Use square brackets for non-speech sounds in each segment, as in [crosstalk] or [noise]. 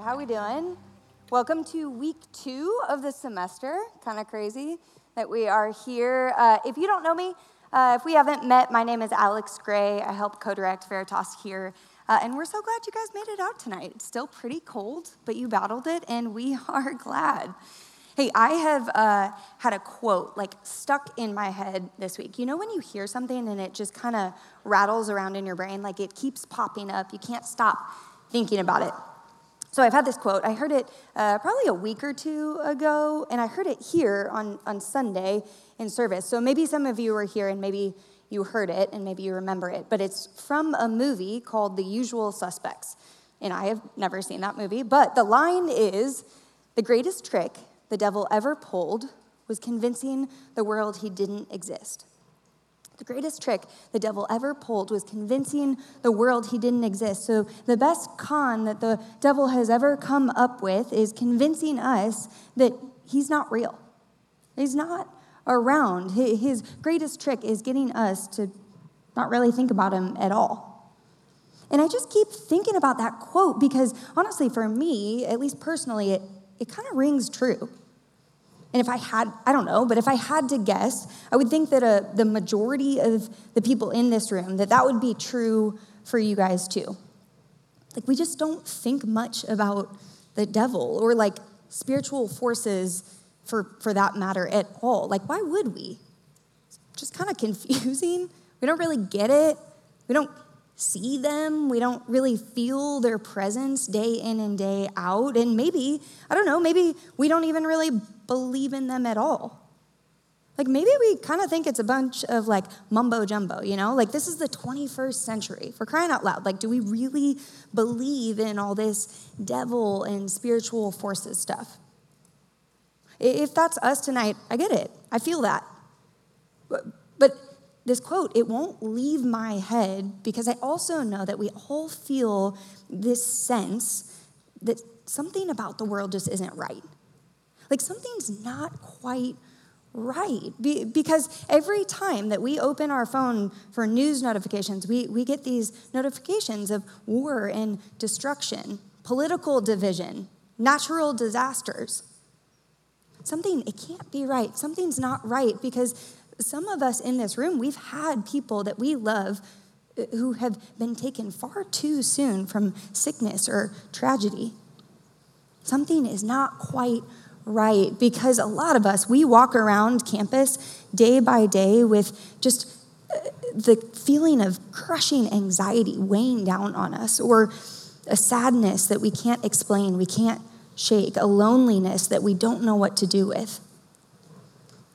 how we doing? Welcome to week two of the semester. Kind of crazy that we are here. Uh, if you don't know me, uh, if we haven't met, my name is Alex Gray. I help co-direct Veritas here, uh, and we're so glad you guys made it out tonight. It's still pretty cold, but you battled it, and we [laughs] are glad. Hey, I have uh, had a quote like stuck in my head this week. You know when you hear something and it just kind of rattles around in your brain, like it keeps popping up. You can't stop thinking about it. So I've had this quote. I heard it uh, probably a week or two ago, and I heard it here on, on Sunday in service. So maybe some of you were here and maybe you heard it and maybe you remember it. But it's from a movie called The Usual Suspects. And I have never seen that movie. But the line is the greatest trick the devil ever pulled was convincing the world he didn't exist. The greatest trick the devil ever pulled was convincing the world he didn't exist. So, the best con that the devil has ever come up with is convincing us that he's not real. He's not around. His greatest trick is getting us to not really think about him at all. And I just keep thinking about that quote because, honestly, for me, at least personally, it, it kind of rings true. And if I had, I don't know, but if I had to guess, I would think that a, uh, the majority of the people in this room, that that would be true for you guys too. Like, we just don't think much about the devil or like spiritual forces for, for that matter at all. Like, why would we? It's just kind of confusing. We don't really get it. We don't see them. We don't really feel their presence day in and day out. And maybe, I don't know, maybe we don't even really believe in them at all. Like maybe we kind of think it's a bunch of like mumbo jumbo, you know? Like this is the 21st century. For crying out loud, like do we really believe in all this devil and spiritual forces stuff? If that's us tonight, I get it. I feel that. But, but this quote, it won't leave my head because I also know that we all feel this sense that something about the world just isn't right. Like something's not quite right. Be, because every time that we open our phone for news notifications, we, we get these notifications of war and destruction, political division, natural disasters. Something, it can't be right. Something's not right because some of us in this room, we've had people that we love uh, who have been taken far too soon from sickness or tragedy. Something is not quite right because a lot of us, we walk around campus day by day with just uh, the feeling of crushing anxiety weighing down on us, or a sadness that we can't explain, we can't shake, a loneliness that we don't know what to do with.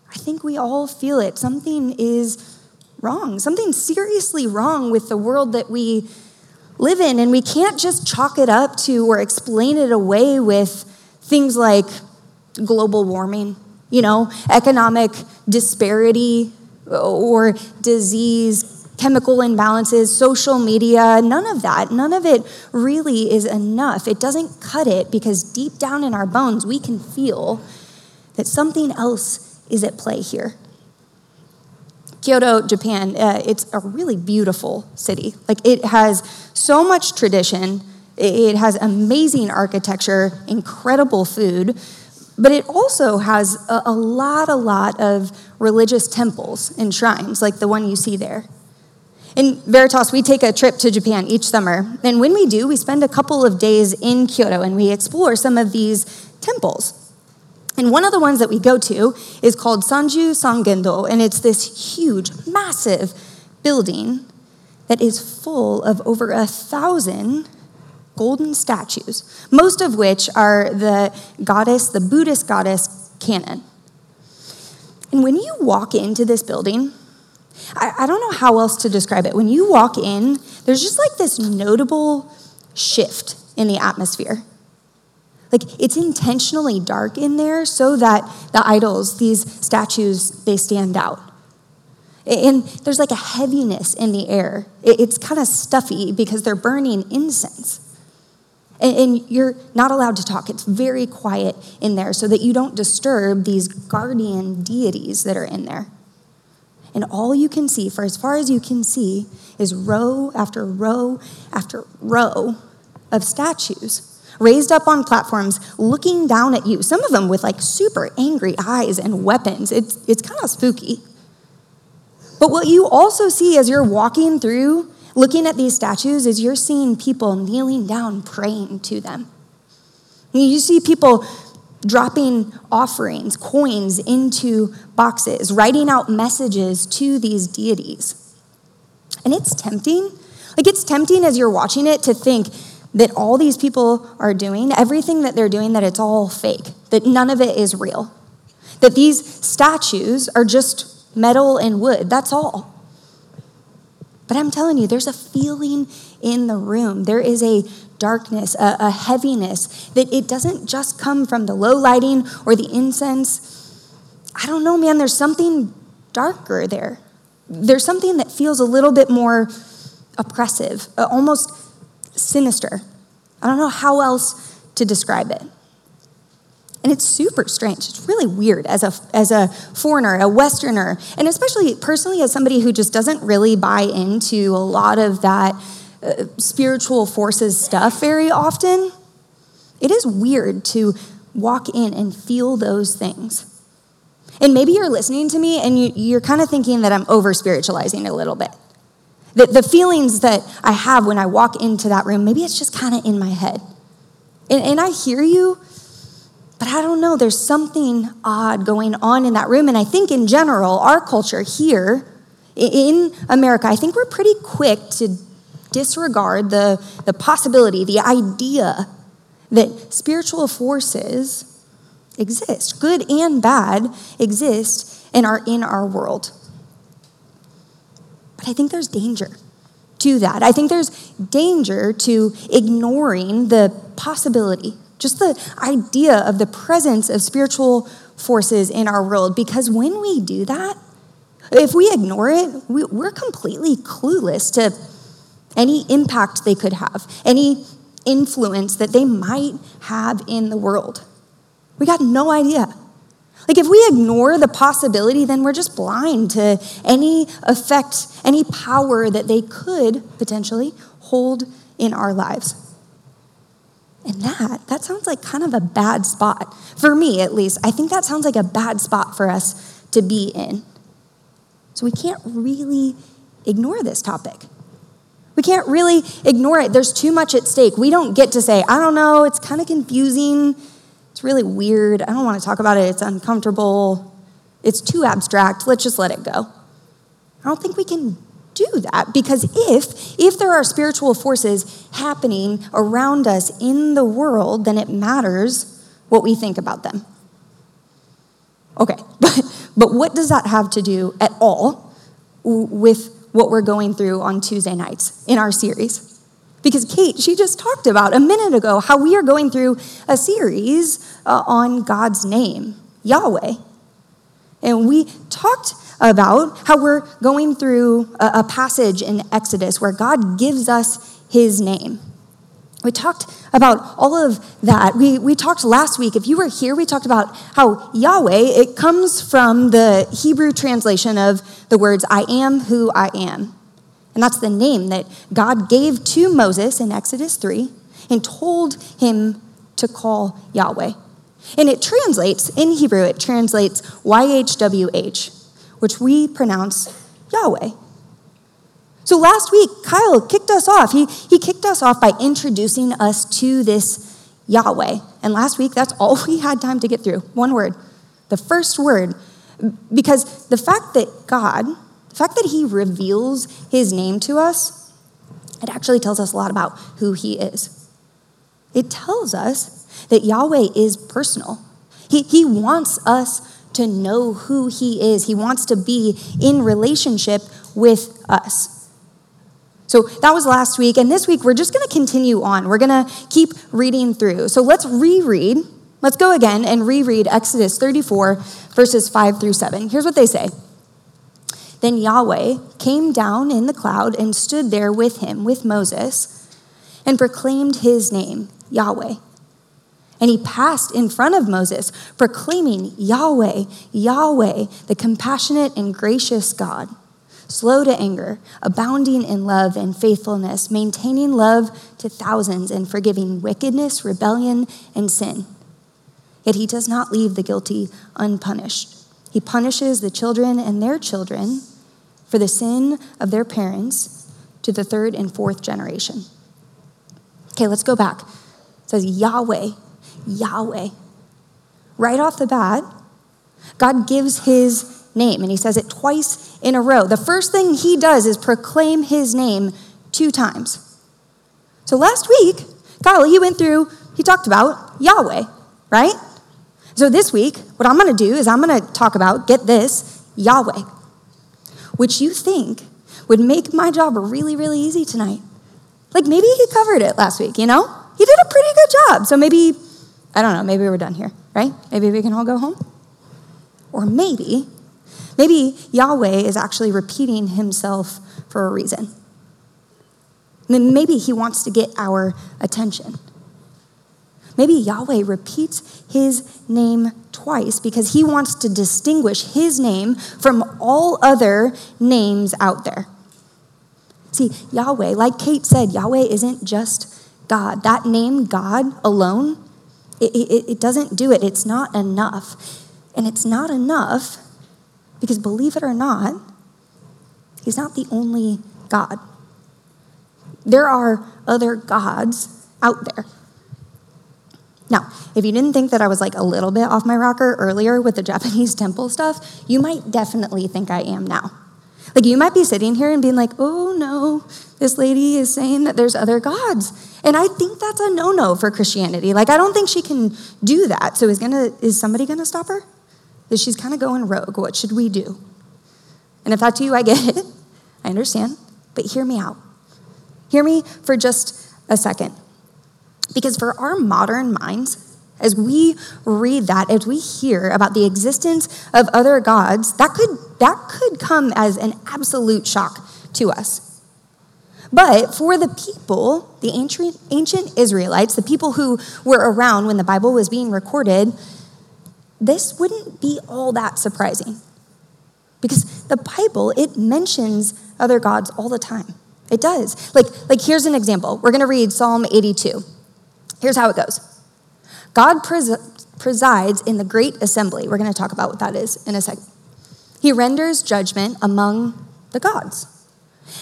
I think we all feel it. Something is wrong, something seriously wrong with the world that we live in, and we can't just chalk it up to or explain it away with things like global warming, you know, economic disparity or disease, chemical imbalances, social media, none of that. None of it really is enough. It doesn't cut it because deep down in our bones, we can feel that something else is at play here. Kyoto, Japan, uh, it's a really beautiful city. Like it has so much tradition, it has amazing architecture, incredible food, but it also has a, a lot, a lot of religious temples and shrines, like the one you see there. In Veritas, we take a trip to Japan each summer. And when we do, we spend a couple of days in Kyoto and we explore some of these temples. And one of the ones that we go to is called Sanju Sangendo, and it's this huge, massive building that is full of over a thousand golden statues, most of which are the goddess, the Buddhist goddess Kannon. And when you walk into this building, I, I, don't know how else to describe it. When you walk in, there's just like this notable shift in the atmosphere. Like it's intentionally dark in there so that the idols, these statues, they stand out. And there's like a heaviness in the air. It's kind of stuffy because they're burning incense. And you're not allowed to talk. It's very quiet in there so that you don't disturb these guardian deities that are in there. And all you can see, for as far as you can see, is row after row after row of statues raised up on platforms, looking down at you, some of them with like super angry eyes and weapons. It's, it's kind of spooky. But what you also see as you're walking through, looking at these statues, is you're seeing people kneeling down, praying to them. You see people dropping offerings, coins into boxes, writing out messages to these deities. And it's tempting. Like, it's tempting as you're watching it to think that all these people are doing, everything that they're doing, that it's all fake, that none of it is real, that these statues are just metal and wood. That's all. But I'm telling you, there's a feeling in the room. There is a darkness, a, a heaviness, that it doesn't just come from the low lighting or the incense. I don't know, man, there's something darker there. There's something that feels a little bit more oppressive, uh, almost sinister. I don't know how else to describe it. And it's super strange. It's really weird as a, as a foreigner, a Westerner, and especially personally as somebody who just doesn't really buy into a lot of that uh, spiritual forces stuff very often. It is weird to walk in and feel those things. And maybe you're listening to me and you, you're kind of thinking that I'm over spiritualizing a little bit. That the feelings that I have when I walk into that room, maybe it's just kind of in my head. And, and I hear you, but I don't know, there's something odd going on in that room. And I think in general, our culture here in America, I think we're pretty quick to disregard the, the possibility, the idea that spiritual forces exist, good and bad exist and are in our world. But I think there's danger to that. I think there's danger to ignoring the possibility just the idea of the presence of spiritual forces in our world. Because when we do that, if we ignore it, we, are completely clueless to any impact they could have, any influence that they might have in the world. We got no idea. Like, if we ignore the possibility, then we're just blind to any effect, any power that they could potentially hold in our lives. And that, that sounds like kind of a bad spot. For me, at least. I think that sounds like a bad spot for us to be in. So we can't really ignore this topic. We can't really ignore it. There's too much at stake. We don't get to say, I don't know, it's kind of confusing. It's really weird. I don't want to talk about it. It's uncomfortable. It's too abstract. Let's just let it go. I don't think we can do that because if if there are spiritual forces happening around us in the world then it matters what we think about them. Okay but [laughs] but what does that have to do at all with what we're going through on Tuesday nights in our series? Because Kate she just talked about a minute ago how we are going through a series uh, on God's name Yahweh and we talked about how we're going through a, passage in Exodus where God gives us his name. We talked about all of that. We, we talked last week, if you were here, we talked about how Yahweh, it comes from the Hebrew translation of the words, I am who I am. And that's the name that God gave to Moses in Exodus 3 and told him to call Yahweh. And it translates, in Hebrew, it translates YHWH, which we pronounce Yahweh. So last week, Kyle kicked us off. He, he kicked us off by introducing us to this Yahweh. And last week, that's all [laughs] we had time to get through. One word. The first word. Because the fact that God, the fact that He reveals His name to us, it actually tells us a lot about who He is. It tells us that Yahweh is personal. He, he wants us to know who He is. He wants to be in relationship with us. So that was last week. And this week, we're just going to continue on. We're going to keep reading through. So let's reread. Let's go again and reread Exodus 34, verses 5 through 7. Here's what they say Then Yahweh came down in the cloud and stood there with him, with Moses, and proclaimed his name, Yahweh. And he passed in front of Moses, proclaiming, Yahweh, Yahweh, the compassionate and gracious God, slow to anger, abounding in love and faithfulness, maintaining love to thousands, and forgiving wickedness, rebellion, and sin. Yet he does not leave the guilty unpunished. He punishes the children and their children for the sin of their parents to the third and fourth generation. Okay, let's go back. It says Yahweh, Yahweh. Right off the bat, God gives his name, and he says it twice in a row. The first thing he does is proclaim his name two times. So last week, Kyle, he went through, he talked about Yahweh, right? So this week, what I'm going to do is I'm going to talk about, get this, Yahweh, which you think would make my job really, really easy tonight. Like maybe he covered it last week, you know? He did a pretty good job. So maybe, I don't know, maybe we're done here, right? Maybe we can all go home. Or maybe, maybe Yahweh is actually repeating himself for a reason. Maybe he wants to get our attention. Maybe Yahweh repeats his name twice because he wants to distinguish his name from all other names out there. See, Yahweh, like Kate said, Yahweh isn't just God. That name, God alone, it, it, it doesn't do it. It's not enough. And it's not enough because, believe it or not, He's not the only God. There are other gods out there. Now, if you didn't think that I was like a little bit off my rocker earlier with the [laughs] Japanese temple stuff, you might definitely think I am now. Like you might be sitting here and being like, oh no, this lady is saying that there's other gods. And I think that's a no-no for Christianity. Like I don't think she can do that. So is gonna is somebody gonna stop her? Is she's kind of going rogue. What should we do? And if that's you, I get it. I understand. But hear me out. Hear me for just a second. Because for our modern minds, as we read that, as we hear about the existence of other gods, that could, that could come as an absolute shock to us. But for the people, the ancient, ancient Israelites, the people who were around when the Bible was being recorded, this wouldn't be all that surprising. Because the Bible, it mentions other gods all the time. It does. Like, like here's an example. We're going to read Psalm 82. Here's how it goes God pres- presides in the great assembly. We're going to talk about what that is in a second. He renders judgment among the gods.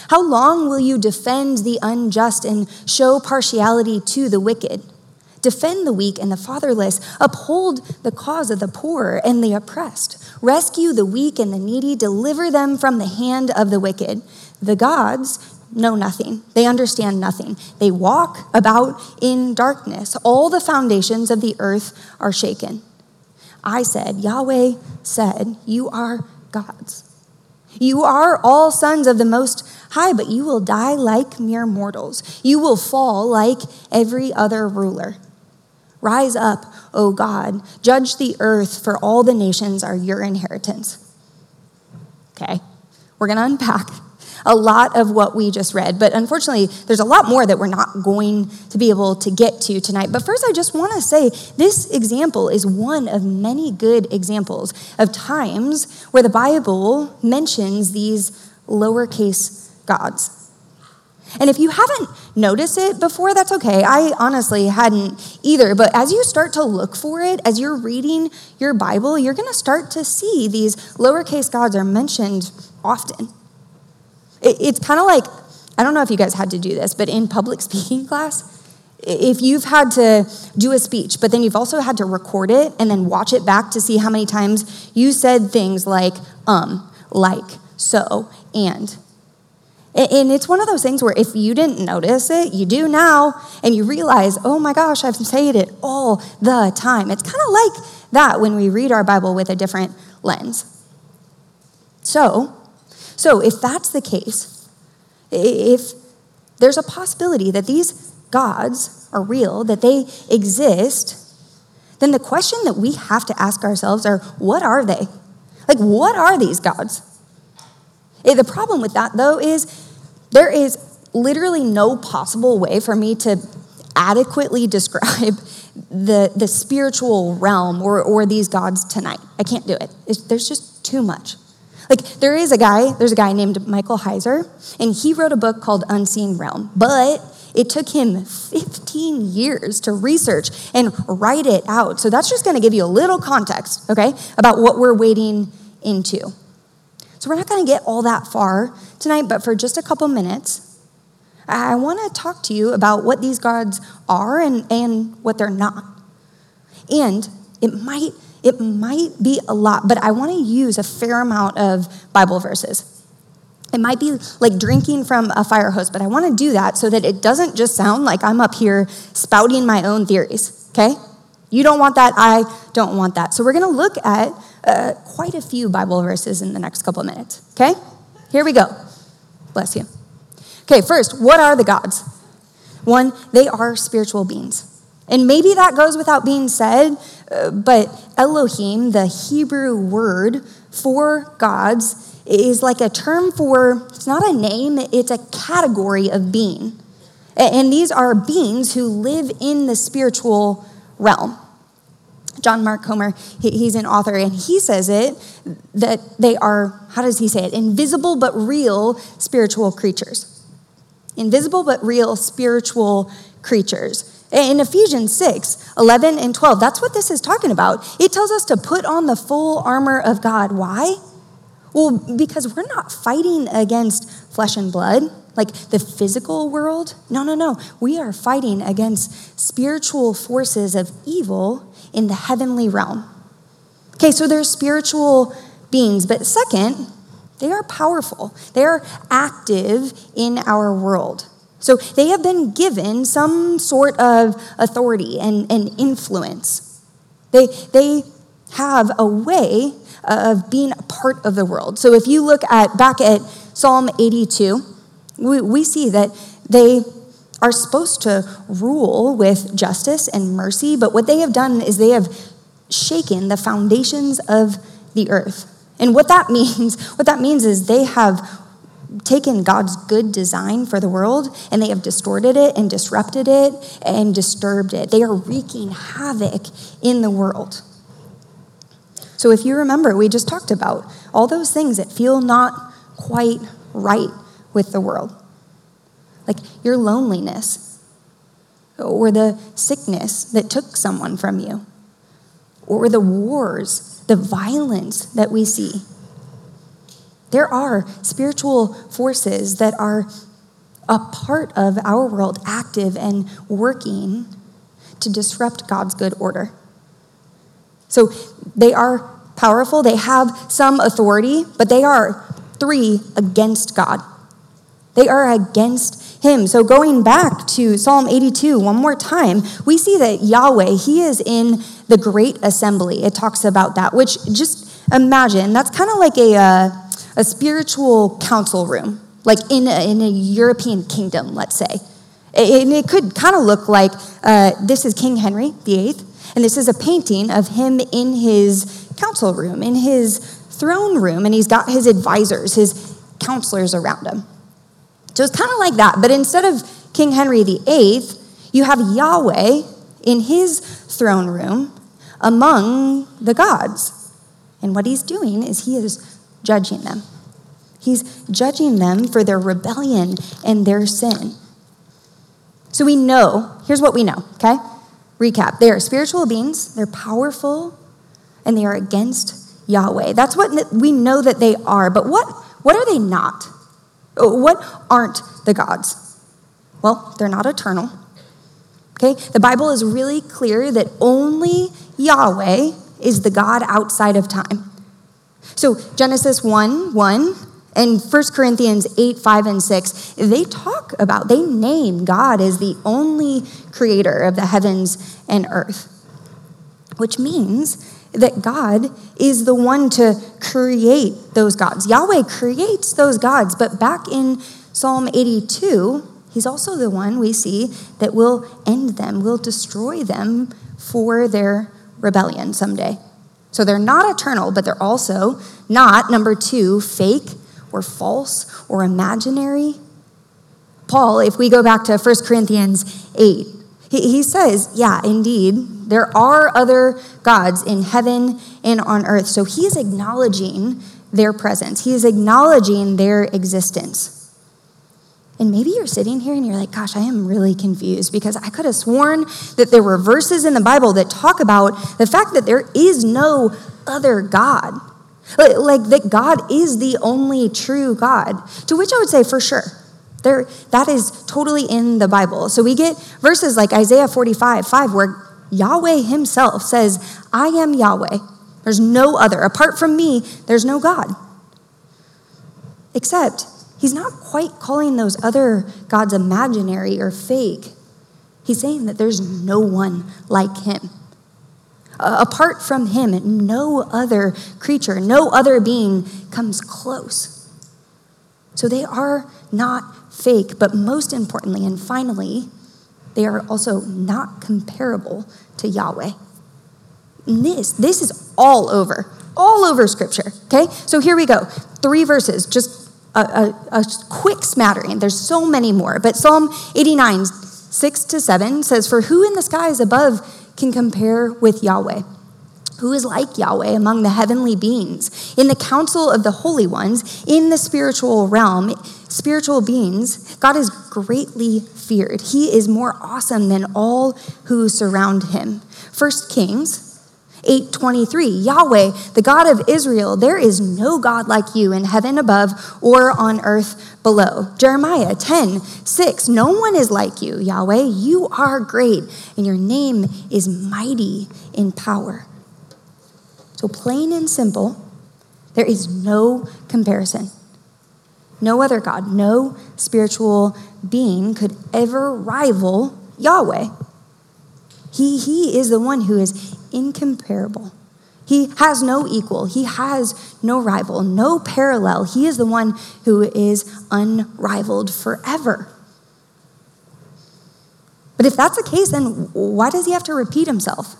How long will you defend the unjust and show partiality to the wicked? Defend the weak and the fatherless. Uphold the cause of the poor and the oppressed. Rescue the weak and the needy. Deliver them from the hand of the wicked. The gods know nothing. They understand nothing. They walk about in darkness. All the foundations of the earth are shaken. I said, Yahweh said, You are gods. You are all sons of the Most High, but you will die like mere mortals. You will fall like every other ruler. Rise up, O God, judge the earth, for all the nations are your inheritance. Okay, we're going to unpack a lot of what we just read. But unfortunately, there's a lot more that we're not going to be able to get to tonight. But first, I just want to say this example is one of many good examples of times where the Bible mentions these lowercase gods. And if you haven't noticed it before, that's okay. I honestly hadn't either. But as you start to look for it, as you're reading your Bible, you're going to start to see these lowercase gods are mentioned often. It, it's kind of like, I don't know if you guys had to do this, but in public [laughs] speaking class, if you've had to do a speech, but then you've also had to record it and then watch it back to see how many times you said things like, um, like, so, and. And it's one of those things where if you didn't notice it, you do now, and you realize, oh my gosh, I've said it all the time. It's kind of like that when we read our Bible with a different lens. So, so, if that's the case, if there's a possibility that these gods are real, that they exist, then the question that we have to ask ourselves are what are they? Like, what are these gods? Eh, the problem with that, though, is there is literally no possible way for me to adequately [laughs] describe the, the spiritual realm or, or these gods tonight. I can't do it. It's, there's just too much. Like, there is a guy, there's a guy named Michael Heiser, and he wrote a book called Unseen Realm, but it took him 15 years to research and write it out. So that's just going to give you a little context, okay, about what we're wading into. So we're not going to get all that far tonight, but for just a couple minutes, I want to talk to you about what these gods are and, and what they're not. And it might it might be a lot, but I want to use a fair amount of Bible verses. It might be like drinking from a fire hose, but I want to do that so that it doesn't just sound like I'm up here spouting my own theories, okay? You don't want that, I don't want that. So we're going to look at uh, quite a few Bible verses in the next couple of minutes, okay? Here we go. Bless you. Okay, first, what are the gods? One, they are spiritual beings. And maybe that goes without being said, but Elohim, the Hebrew word for gods, is like a term for, it's not a name, it's a category of being. And these are beings who live in the spiritual realm. John Mark Comer, he's an author, and he says it that they are, how does he say it? Invisible but real spiritual creatures. Invisible but real spiritual creatures. In Ephesians 6, 11 and 12, that's what this is talking about. It tells us to put on the full armor of God. Why? Well, because we're not fighting against flesh and blood, like the physical world. No, no, no. We are fighting against spiritual forces of evil in the heavenly realm. Okay, so they're spiritual beings, but second, they are powerful. They are active in our world. So they have been given some sort of authority and, and influence. They, they have a way of being a part of the world. So if you look at back at Psalm 82, we, we see that they are supposed to rule with justice and mercy, but what they have done is they have shaken the foundations of the earth. And what that [laughs] means, what that means is they have taken God's good design for the world and they have distorted it and disrupted it and disturbed it. They are wreaking havoc in the world. So, if you remember, we just talked about all those things that feel not quite right with the world, like your loneliness, or the sickness that took someone from you, or the wars, the violence that we see there are spiritual forces that are a part of our world, active and working to disrupt God's good order. So they are powerful, they have some authority, but they are three against God. They are against him. So going back to Psalm 82 one more time, we see that Yahweh, he is in the great assembly. It talks about that, which just imagine that's kind of like a uh, a spiritual council room, like in a, in a European kingdom, let's say. And it could kind of look like uh, this is King Henry VIII, and this is a painting of him in his council room, in his throne room, and he's got his advisors, his counselors around him. So it's kind of like that, but instead of King Henry VIII, you have Yahweh in his throne room among the gods. And what he's doing is he is judging them. He's judging them for their rebellion and their sin. So we know, here's what we know, okay? Recap. They are spiritual beings, they're powerful, and they are against Yahweh. That's what we know that they are. But what, what are they not? Uh, what aren't the gods? Well, they're not eternal. Okay? The Bible is really clear that only Yahweh is the God outside of time. So Genesis 1 1 and 1 Corinthians 8, 5, and 6, they talk about, they name God as the only creator of the heavens and earth, which means that God is the one to create those gods. Yahweh creates those gods, but back in Psalm 82, he's also the one we see that will end them, will destroy them for their rebellion someday. So they're not eternal, but they're also not, number two, fake or false or imaginary. Paul, if we go back to 1 Corinthians 8, he, says, yeah, indeed, there are other gods in heaven and on earth. So he's acknowledging their presence, he is acknowledging their existence. And maybe you're sitting here and you're like, gosh, I am really confused because I could have sworn that there were verses in the Bible that talk about the fact that there is no other God. Like that God is the only true God. To which I would say, for sure, there, that is totally in the Bible. So we get verses like Isaiah 45, 5, where Yahweh himself says, I am Yahweh. There's no other. Apart from me, there's no God. Except he's not quite calling those other gods imaginary or fake. He's saying that there's no one like him. Apart from him, no other creature, no other being comes close. So they are not fake, but most importantly and finally, they are also not comparable to Yahweh. This, this is all over, all over Scripture, okay? So here we go. Three verses, just a, a, a quick smattering. There's so many more, but Psalm 89, 6 to 7 says, For who in the skies above can compare with Yahweh? Who is like Yahweh among the heavenly beings? In the council of the holy ones, in the spiritual realm, spiritual beings, God is greatly feared. He is more awesome than all who surround him. First Kings 8:23 Yahweh the God of Israel there is no god like you in heaven above or on earth below. Jeremiah 10:6 No one is like you Yahweh. You are great and your name is mighty in power. So plain and simple there is no comparison. No other God, no spiritual being could ever rival Yahweh. He, he is the one who is incomparable. He has no equal. He has no rival, no parallel. He is the one who is unrivaled forever. But if that's the case, then why does he have to repeat himself?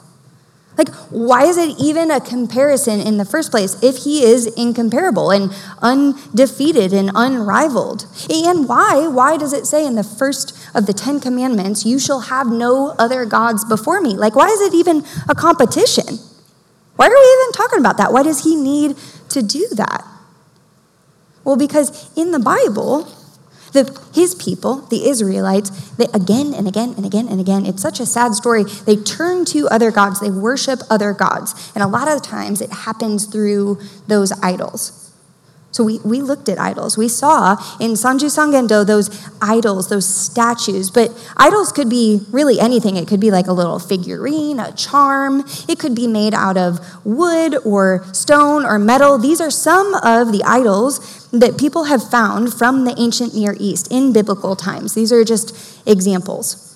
Like, why is it even a comparison in the first place if he is incomparable and undefeated and unrivaled? And why? Why does it say in the first of the Ten Commandments, you shall have no other gods before me? Like, why is it even a competition? Why are we even talking about that? Why does he need to do that? Well, because in the Bible, the, his people, the Israelites, they again and again and again and again, it's such a sad story. They turn to other gods, they worship other gods. And a lot of times it happens through those idols. So we, we looked at idols. We saw in Sanju Sangendo those idols, those statues. But idols could be really anything. It could be like a little figurine, a charm. It could be made out of wood or stone or metal. These are some of the idols that people have found from the ancient Near East in biblical times. These are just examples.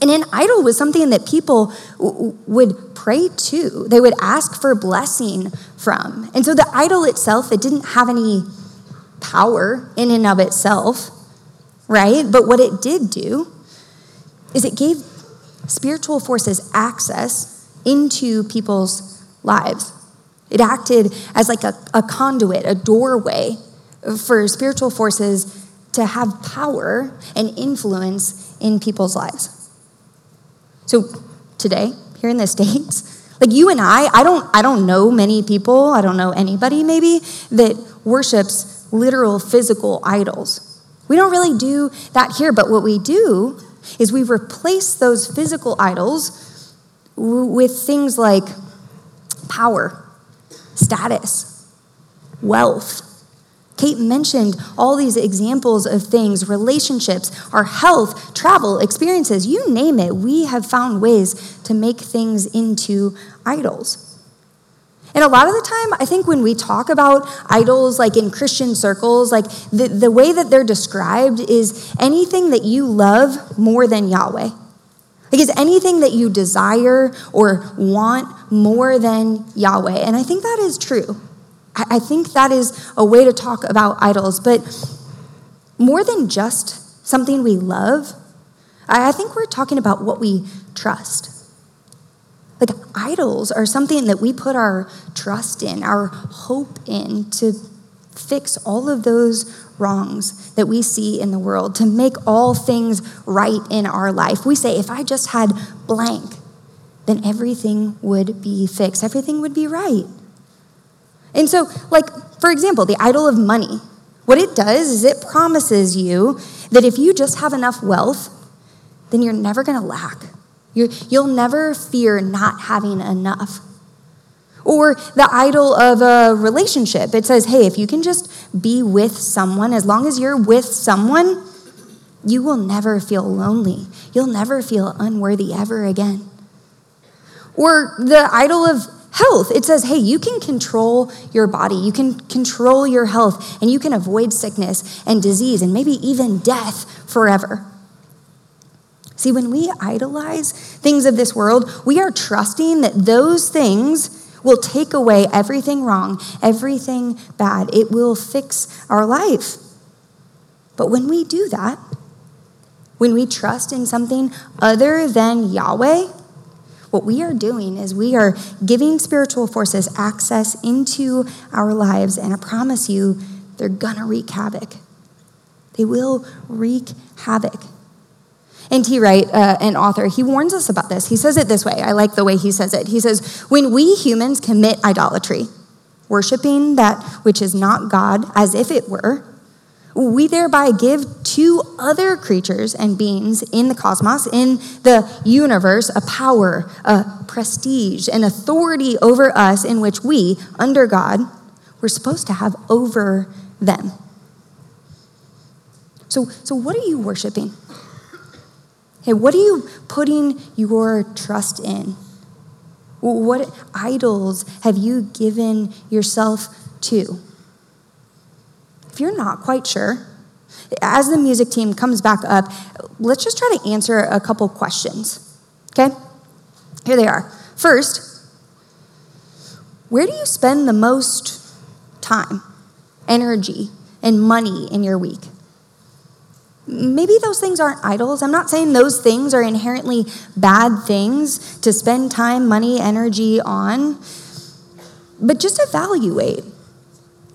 And an idol was something that people w- would pray to, they would ask for blessing from. And so the idol itself, it didn't have any power in and of itself, right? But what it did do is it gave spiritual forces access into people's lives. It acted as like a, a conduit, a doorway for spiritual forces to have power and influence in people's lives. So today, here in the [laughs] States, like you and I, I don't, I don't know many people, I don't know anybody maybe that worships literal physical idols. We don't really do that here, but what we do is we replace those physical idols with things like power, status, wealth, Kate mentioned all these examples of things relationships, our health, travel, experiences, you name it. We have found ways to make things into idols. And a lot of the time, I think when we talk about idols, like in Christian circles, like the, the way that they're described is anything that you love more than Yahweh. Like, is anything that you desire or want more than Yahweh? And I think that is true. I think that is a way to talk about idols. But more than just something we love, I think we're talking about what we trust. Like idols are something that we put our trust in, our hope in to fix all of those wrongs that we see in the world, to make all things right in our life. We say, if I just had blank, then everything would be fixed, everything would be right. And so, like, for example, the idol of money, what it does is it promises you that if you just have enough wealth, then you're never going to lack. you will never fear not having enough. Or the idol of a relationship. It says, hey, if you can just be with someone, as long as you're with someone, you will never feel lonely. You'll never feel unworthy ever again. Or the idol of health. It says, hey, you can control your body, you can control your health, and you can avoid sickness and disease and maybe even death forever. See, when we idolize things of this world, we are trusting that those things will take away everything wrong, everything bad. It will fix our life. But when we do that, when we trust in something other than Yahweh, what we are doing is we are giving spiritual forces access into our lives, and I promise you, they're gonna wreak havoc. They will wreak havoc. N.T. Wright, uh, an author, he warns us about this. He says it this way. I like the way he says it. He says, When we humans commit idolatry, worshiping that which is not God as if it were, we thereby give to other creatures and beings in the cosmos, in the universe, a power, a prestige, an authority over us in which we, under God, we're supposed to have over them. So, so what are you worshiping? Hey, what are you putting your trust in? What idols have you given yourself to? If you're not quite sure, as the music team comes back up, let's just try to answer a couple questions. Okay? Here they are. First, where do you spend the most time, energy, and money in your week? Maybe those things aren't idols. I'm not saying those things are inherently bad things to spend time, money, energy on, but just evaluate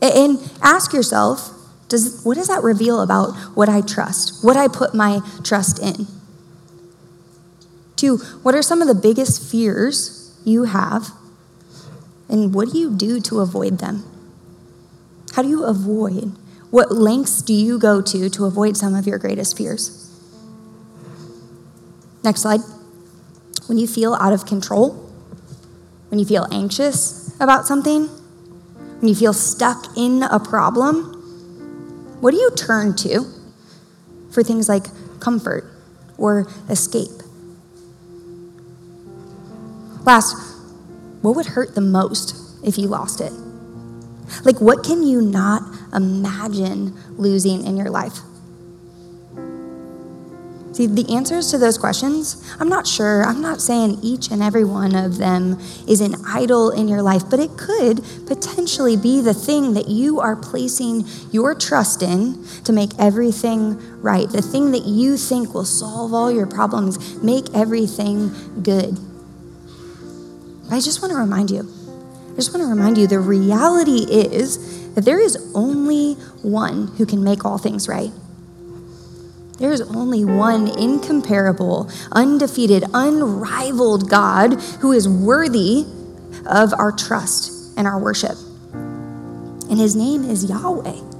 and ask yourself does, what does that reveal about what I trust, what I put my trust in? Two, what are some of the biggest fears you have, and what do you do to avoid them? How do you avoid? What lengths do you go to to avoid some of your greatest fears? Next slide. When you feel out of control, when you feel anxious about something, when you feel stuck in a problem, what do you turn to for things like comfort or escape? Last, what would hurt the most if you lost it? Like, what can you not imagine losing in your life? See, the answers to those questions, I'm not sure. I'm not saying each and every one of them is an idol in your life, but it could potentially be the thing that you are placing your trust in to make everything right, the thing that you think will solve all your problems, make everything good. I just want to remind you, I just want to remind you the reality is that there is only one who can make all things right. There is only one incomparable, undefeated, unrivaled God who is worthy of our trust and our worship. And his name is Yahweh.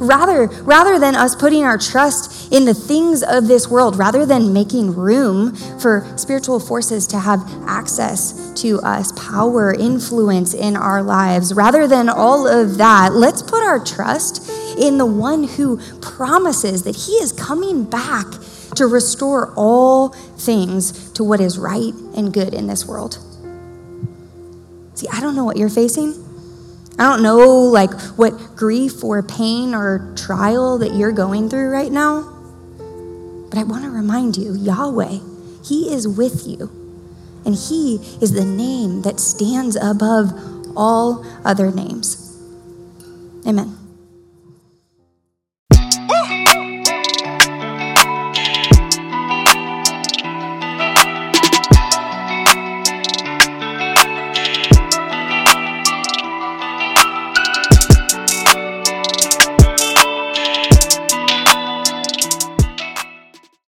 Rather, rather than us putting our trust in the things of this world, rather than making room for spiritual forces to have access to us, power, influence in our lives, rather than all of that, let's put our trust in the one who promises that he is coming back to restore all things to what is right and good in this world. See, I don't know what you're facing. I don't know like what grief or pain or trial that you're going through right now. But I want to remind you, Yahweh, he is with you. And he is the name that stands above all other names. Amen.